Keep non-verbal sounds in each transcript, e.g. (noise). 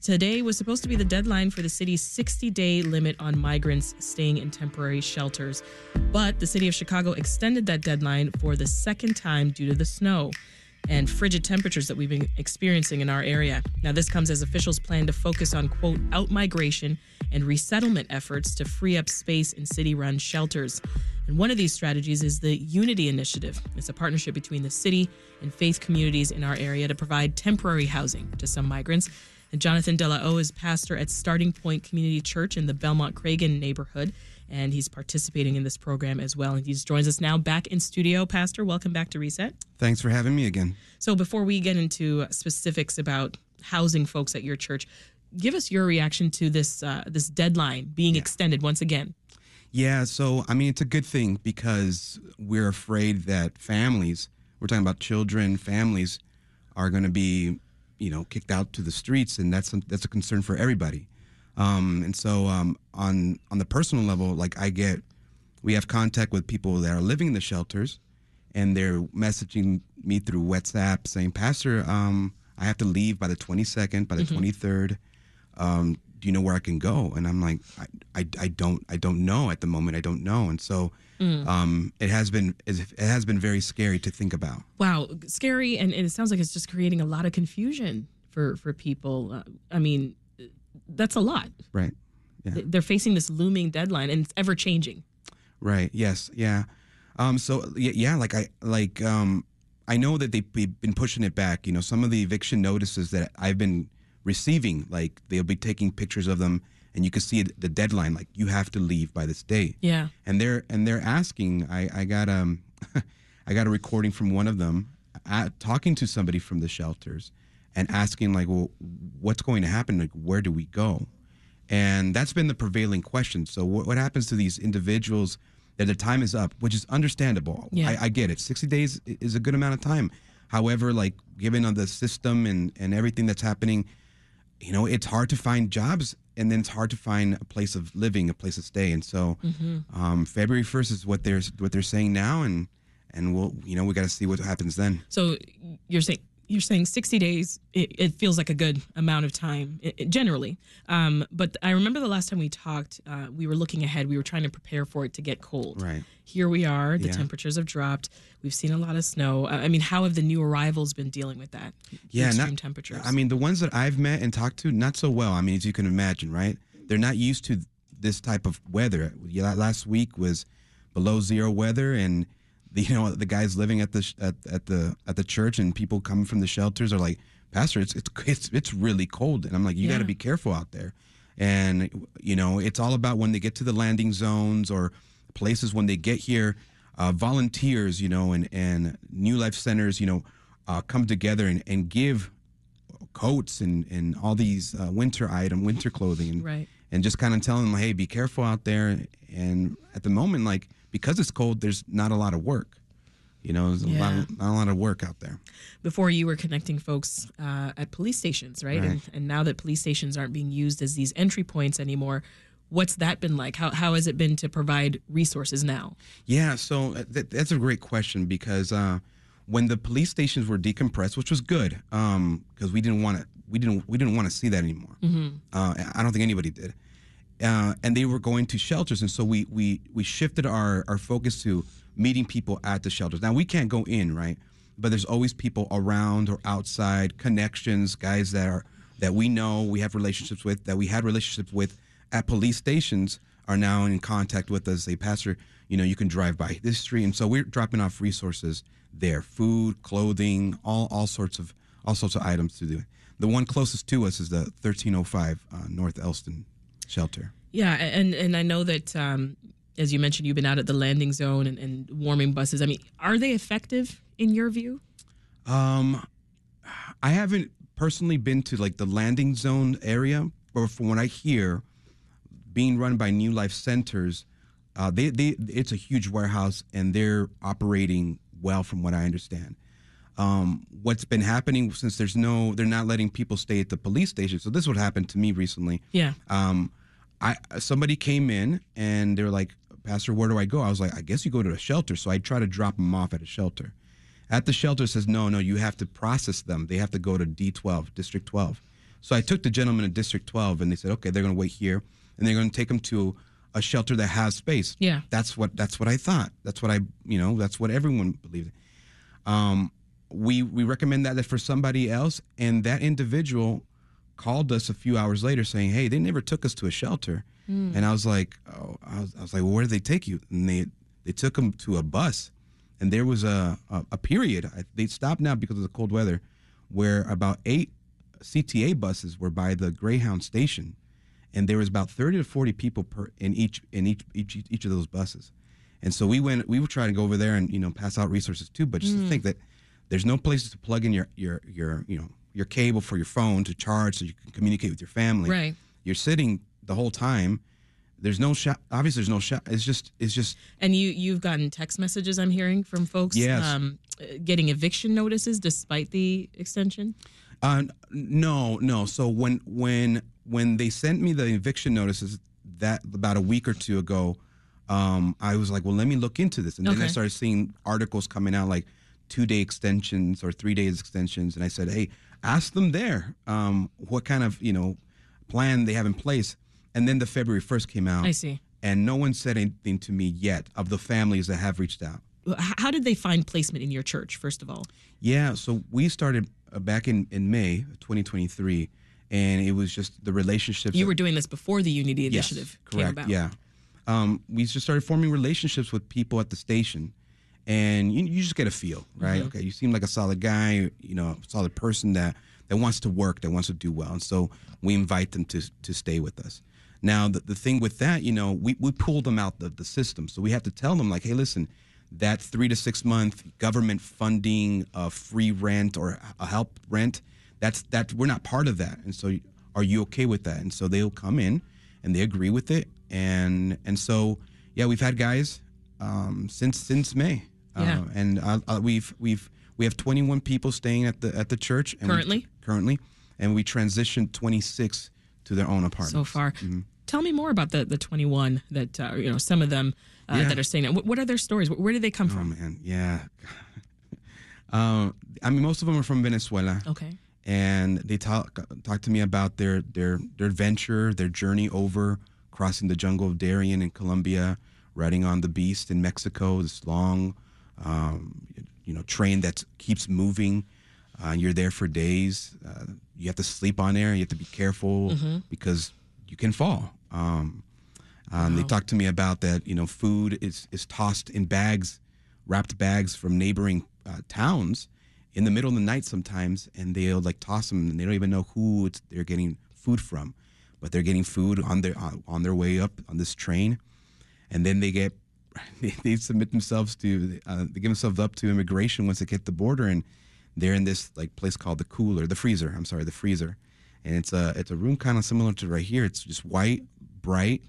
Today was supposed to be the deadline for the city's 60 day limit on migrants staying in temporary shelters. But the city of Chicago extended that deadline for the second time due to the snow and frigid temperatures that we've been experiencing in our area. Now, this comes as officials plan to focus on, quote, out migration and resettlement efforts to free up space in city run shelters. And one of these strategies is the Unity Initiative. It's a partnership between the city and faith communities in our area to provide temporary housing to some migrants. And Jonathan De La O is pastor at Starting Point Community Church in the Belmont Cragin neighborhood, and he's participating in this program as well. And he joins us now back in studio. Pastor, welcome back to Reset. Thanks for having me again. So before we get into specifics about housing folks at your church, give us your reaction to this uh, this deadline being yeah. extended once again. Yeah, so I mean it's a good thing because we're afraid that families, we're talking about children, families are going to be you know kicked out to the streets, and that's a, that's a concern for everybody. Um, and so um, on on the personal level, like I get, we have contact with people that are living in the shelters, and they're messaging me through WhatsApp saying, Pastor, um, I have to leave by the 22nd, by the mm-hmm. 23rd. Do you know where I can go? And I'm like, I, I, I, don't, I don't know at the moment. I don't know. And so, mm. um, it has been, it has been very scary to think about. Wow. Scary. And, and it sounds like it's just creating a lot of confusion for, for people. Uh, I mean, that's a lot. Right. Yeah. They're facing this looming deadline and it's ever changing. Right. Yes. Yeah. Um, so yeah, like I, like, um, I know that they've been pushing it back. You know, some of the eviction notices that I've been receiving, like they'll be taking pictures of them, and you can see the deadline, like you have to leave by this day. Yeah. And they're and they're asking. I I got um, (laughs) I got a recording from one of them at, talking to somebody from the shelters and asking like, well, what's going to happen? Like, where do we go? And that's been the prevailing question. So what, what happens to these individuals? that the time is up, which is understandable. Yeah. I, I get it. 60 days is a good amount of time. However, like given on the system and, and everything that's happening, you know, it's hard to find jobs and then it's hard to find a place of living, a place to stay. And so mm-hmm. um, February 1st is what they're, what they're saying now. And, and we'll, you know, we got to see what happens then. So you're saying you're saying 60 days it, it, feels like a good amount of time it, generally. Um, but i remember the last time we talked uh, we were looking ahead we were trying to prepare for it to get cold. Right. Here we are the yeah. temperatures have dropped we've seen a lot of snow. I mean how have the new arrivals been dealing with that? Yeah extreme not, temperatures. I mean the ones that i've met and talked to not so well i mean as you can imagine right? They're not used to this type of weather. Last week was below zero weather and the, (laughs) you know the guys living at the at, at the at the church and people coming from the shelters are like pastor it's it's it's, it's really cold and i'm like you yeah. got to be careful out there and you know it's all about when they get to the landing zones or places when they get here uh, volunteers you know and and new life centers you know uh, come together and, and give coats and and all these uh, winter item winter clothing and, right. And just kind of telling them hey be careful out there and at the moment like because it's cold, there's not a lot of work. You know, there's yeah. a lot, not a lot of work out there. Before you were connecting folks uh, at police stations, right? right. And, and now that police stations aren't being used as these entry points anymore, what's that been like? How, how has it been to provide resources now? Yeah, so uh, that, that's a great question because uh, when the police stations were decompressed, which was good, because um, we didn't want to, we didn't, we didn't want to see that anymore. Mm-hmm. Uh, I don't think anybody did uh, and they were going to shelters, and so we we we shifted our our focus to meeting people at the shelters. Now we can't go in, right? But there's always people around or outside, connections, guys that are that we know we have relationships with, that we had relationships with at police stations are now in contact with us. Say, Pastor, you know, you can drive by this street, and so we're dropping off resources there: food, clothing, all all sorts of all sorts of items to do. The one closest to us is the 1305 uh, North Elston shelter. Yeah, and and I know that um, as you mentioned, you've been out at the landing zone and, and warming buses. I mean, are they effective in your view? Um, I haven't personally been to like the landing zone area, but from what I hear, being run by New Life Centers, uh, they they it's a huge warehouse and they're operating well, from what I understand. Um, what's been happening since there's no, they're not letting people stay at the police station. So this would happen to me recently. Yeah. Um, I somebody came in and they were like, Pastor, where do I go? I was like, I guess you go to a shelter. So I try to drop them off at a shelter. At the shelter says, no, no, you have to process them. They have to go to D12, District 12. So I took the gentleman to District 12, and they said, okay, they're going to wait here, and they're going to take him to a shelter that has space. Yeah. That's what that's what I thought. That's what I you know that's what everyone believed. Um, we we recommend that for somebody else, and that individual called us a few hours later saying, "Hey, they never took us to a shelter," and I was like, oh, I was, I was like, well, where did they take you? And they they took him to a bus, and there was a a, a period. I, they stopped now because of the cold weather, where about eight CTA buses were by the Greyhound station, and there was about thirty to forty people per in each in each each each of those buses. And so we went. We were trying to go over there and you know pass out resources too. But just to think that there's no places to plug in your your your you know your cable for your phone to charge so you can communicate with your family. Right. You're sitting the whole time. There's no shop. Obviously, there's no shop. It's just it's just And you you've gotten text messages I'm hearing from folks Yes. um, getting eviction notices despite the extension. Uh, no, no. So when when when they sent me the eviction notices that about a week or two ago, um, I was like, well, let me look into this, and then I started seeing articles coming out like two day extensions or three days extensions, and I said, hey, ask them there um, what kind of you know plan they have in place, and then the February first came out. I see. And no one said anything to me yet of the families that have reached out. How did they find placement in your church? First of all, Yeah, so we started uh, back in, in May 2023, and it was just the relationships. you were doing this before the Unity Yes, Initiative came about. Yeah, um, we just started forming relationships with people at the station, and you, you just get a feel, right? Mm-hmm. Okay, you seem like a solid guy, you know, a solid person that that wants to work, that wants to do well, and so we invite them to to stay with us. Now, the, the thing with that, you know, we, we pulled them out the, the system. So we have to tell them, like, hey, listen, that three to six month government funding of free rent or a help rent, that's that we're not part of that. And so are you okay with that? And so they'll come in and they agree with it. And and so yeah, we've had guys um, since since May. Yeah. Uh, and uh, uh, we've we've we have 21 people staying at the at the church and we- Currently? currently, and we transitioned 26 to their own apartment So far, Mm-hmm. tell me more about the the 21 that uh, you know some of them uh, Yeah. that are staying. What, what are their stories? Where did they come from? Oh from? man, yeah. um, (laughs) I mean, most of them are from Venezuela. Okay. And they talk talk to me about their their their adventure, their journey over crossing the jungle of Darien in Colombia, riding on the Beast in Mexico, this long, um, you know, train that keeps moving. Uh, you're there for days. Uh, you have to sleep on there. You have to be careful because you can fall. Um, um, They Wow. talked to me about that. You know, food is is tossed in bags, wrapped bags from neighboring uh, towns in the middle of the night sometimes, and they'll like toss them, and they don't even know who it's, they're getting food from, but they're getting food on their on, on their way up on this train, and then they get (laughs) they, they submit themselves to uh, they give themselves up to immigration once they get the border, and they're in this like place called the cooler, the freezer. I'm sorry, the freezer, and it's a it's a room kind of similar to right here. It's just white, bright,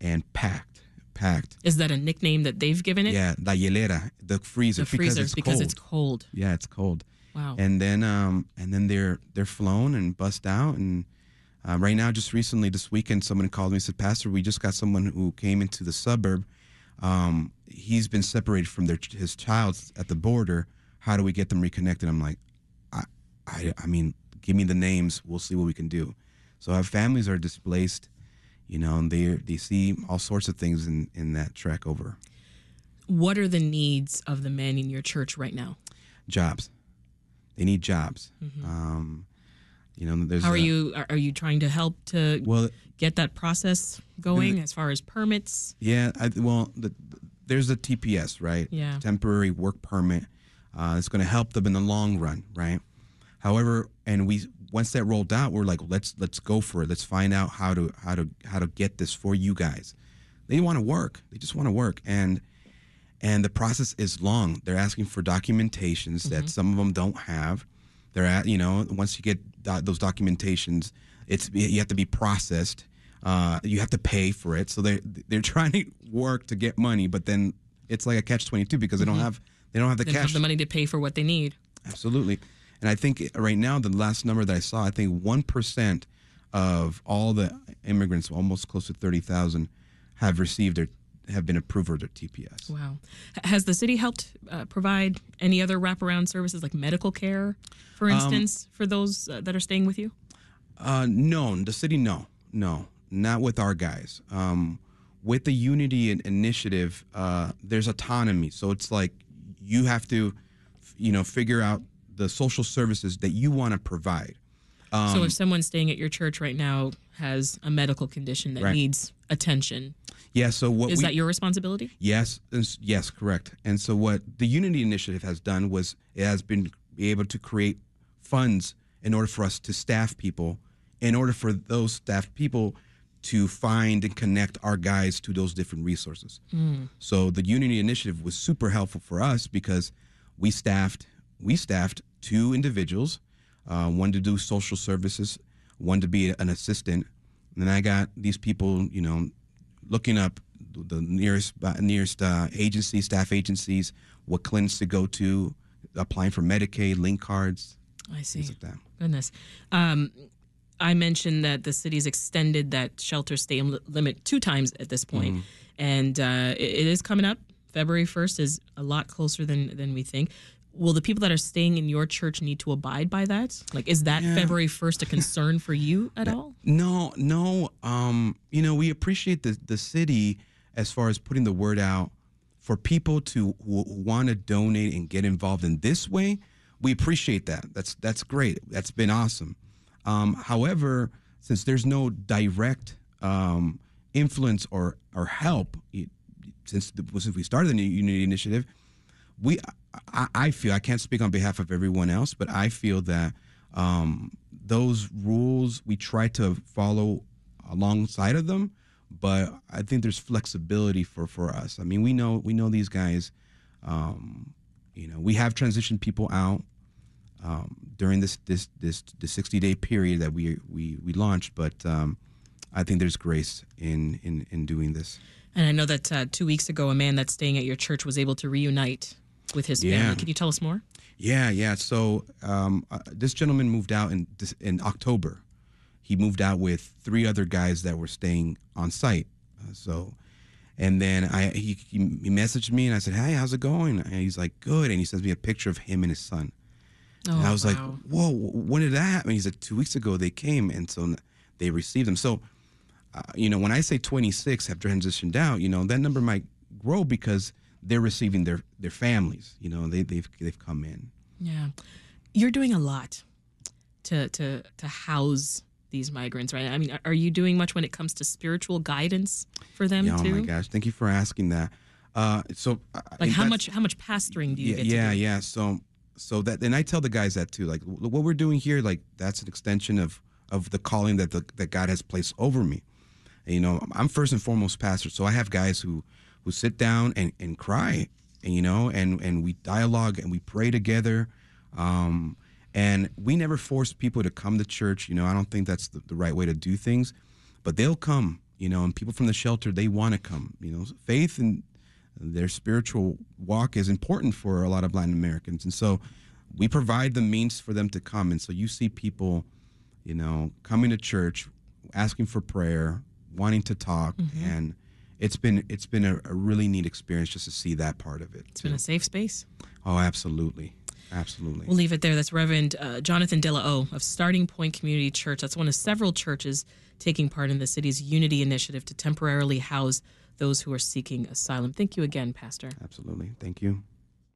and packed, packed. Is that a nickname that they've given it? Yeah, la hielera, the freezer, The freezer because it's because cold. it's cold. yeah, it's cold. Wow. And then um and then they're they're flown and bussed out and uh, right now just recently this weekend someone called me and said Pastor we just got someone who came into the suburb um he's been separated from their his child at the border how do we get them reconnected I'm like I I, I mean give me the names we'll see what we can do so our families are displaced you know and they they see all sorts of things in in that trek over what are the needs of the men in your church right now? jobs they need jobs um you know there's Mm-hmm. How are a- you? Are, you trying to help to well get that process going as far as permits? Yeah, I, well, the, there's a TPS, right? Yeah. Temporary work permit. Uh, it's going to help them in the long run, right? However, and we once that rolled out, we're like, let's let's go for it. Let's find out how to how to how to get this for you guys. They want to work. They just want to work, and and the process is long. They're asking for documentations that some of them don't have. They're at you know once you get do- those documentations, it's you have to be processed. Uh, you have to pay for it. So they they're (laughs) trying to work to get money, but then it's like a catch twenty two because they don't have they don't have the They cash. have the money to pay for what they need. Absolutely. And I think right now, the last number that I saw, I think 1% of all the immigrants, almost close to 30,000, have received their, have been approved for their TPS. Wow. Has the city helped uh, provide any other wraparound services like medical care, for instance, for those uh, that are staying with you? Uh, no, the city, no, no, not with our guys. Um, with the Unity Initiative, uh, there's autonomy. So it's like you have to, you know, figure out the social services that you want to provide. Um, so if someone staying at your church right now has a medical condition that Right. needs attention, Yeah. So what is we, that your responsibility? Yes, yes, correct. And so what the Unity Initiative has done was it has been able to create funds in order for us to staff people, in order for those staffed people to find and connect our guys to those different resources. Mm. So the Unity Initiative was super helpful for us because we staffed we staffed two individuals, uh, one to do social services, one to be an assistant, and then I got these people, you know, looking up the nearest uh, nearest uh, agencies, staff agencies, what clinics to go to, applying for Medicaid, link cards, I see. like that. Goodness. Um, I mentioned that the city's extended that shelter stay limit two times at this point. Mm-hmm. and uh, it, it is coming up. February first is a lot closer than than we think. Will the people that are staying in your church need to abide by that? Like, is that February first a concern for you at all? No, no. Um, you know, we appreciate the the city as far as putting the word out for people to who want to donate and get involved in this way. We appreciate that. That's that's great. That's been awesome. Um, however, since there's no direct um, influence or or help it- since the, since we started the New Unity Initiative, we I, I feel I can't speak on behalf of everyone else, but I feel that um, those rules we try to follow alongside of them, but I think there's flexibility for for us. I mean, we know we know these guys. Um, you know, we have transitioned people out um, during this this this the 60 day period that we we we launched, but um, I think there's grace in in in doing this. And I know that uh, two weeks ago, a man that's staying at your church was able to reunite with his Yeah. family. Can you tell us more? Yeah, yeah. So um, uh, this gentleman moved out in in October. He moved out with three other guys that were staying on site. Uh, so, and then I he, he messaged me and I said, "Hey, how's it going?" And he's like, "Good." And he sends me a picture of him and his son. Oh, And I was like, "Whoa, when did that happen?" He said, two weeks ago they came, and so they received them." So, uh, you know, when I say 26 have transitioned out, you know, that number might grow because they're receiving their their families. You know, they they've they've come in. Yeah, you're doing a lot to to to house these migrants, right? I mean, are- you doing much when it comes to spiritual guidance for them Yeah, too? oh my gosh, thank you for asking that. Uh, so, Like how much how much pastoring do you Yeah, get yeah, do? yeah. So, so that, and I tell the guys that too. Like what we're doing here, like that's an extension of of the calling that the, that God has placed over me. And, you know, I'm first and foremost pastor, so I have guys who who sit down and and cry, and you know, and and we dialogue and we pray together. Um, and we never force people to come to church. You know, I don't think that's the, the right way to do things, but they'll come. You know, and people from the shelter they want to come. You know, faith and their spiritual walk is important for a lot of Latin Americans, and so we provide the means for them to come. And so you see people, you know, coming to church, asking for prayer, wanting to talk, and it's been it's been a, a really neat experience just to see that part of it. It's been a safe space. Oh, absolutely, absolutely. We'll leave it there. That's Reverend uh, Jonathan De La O of Starting Point Community Church. That's one of several churches taking part in the city's Unity Initiative to temporarily house those who are seeking asylum. Thank you again, Pastor. absolutely. Thank you.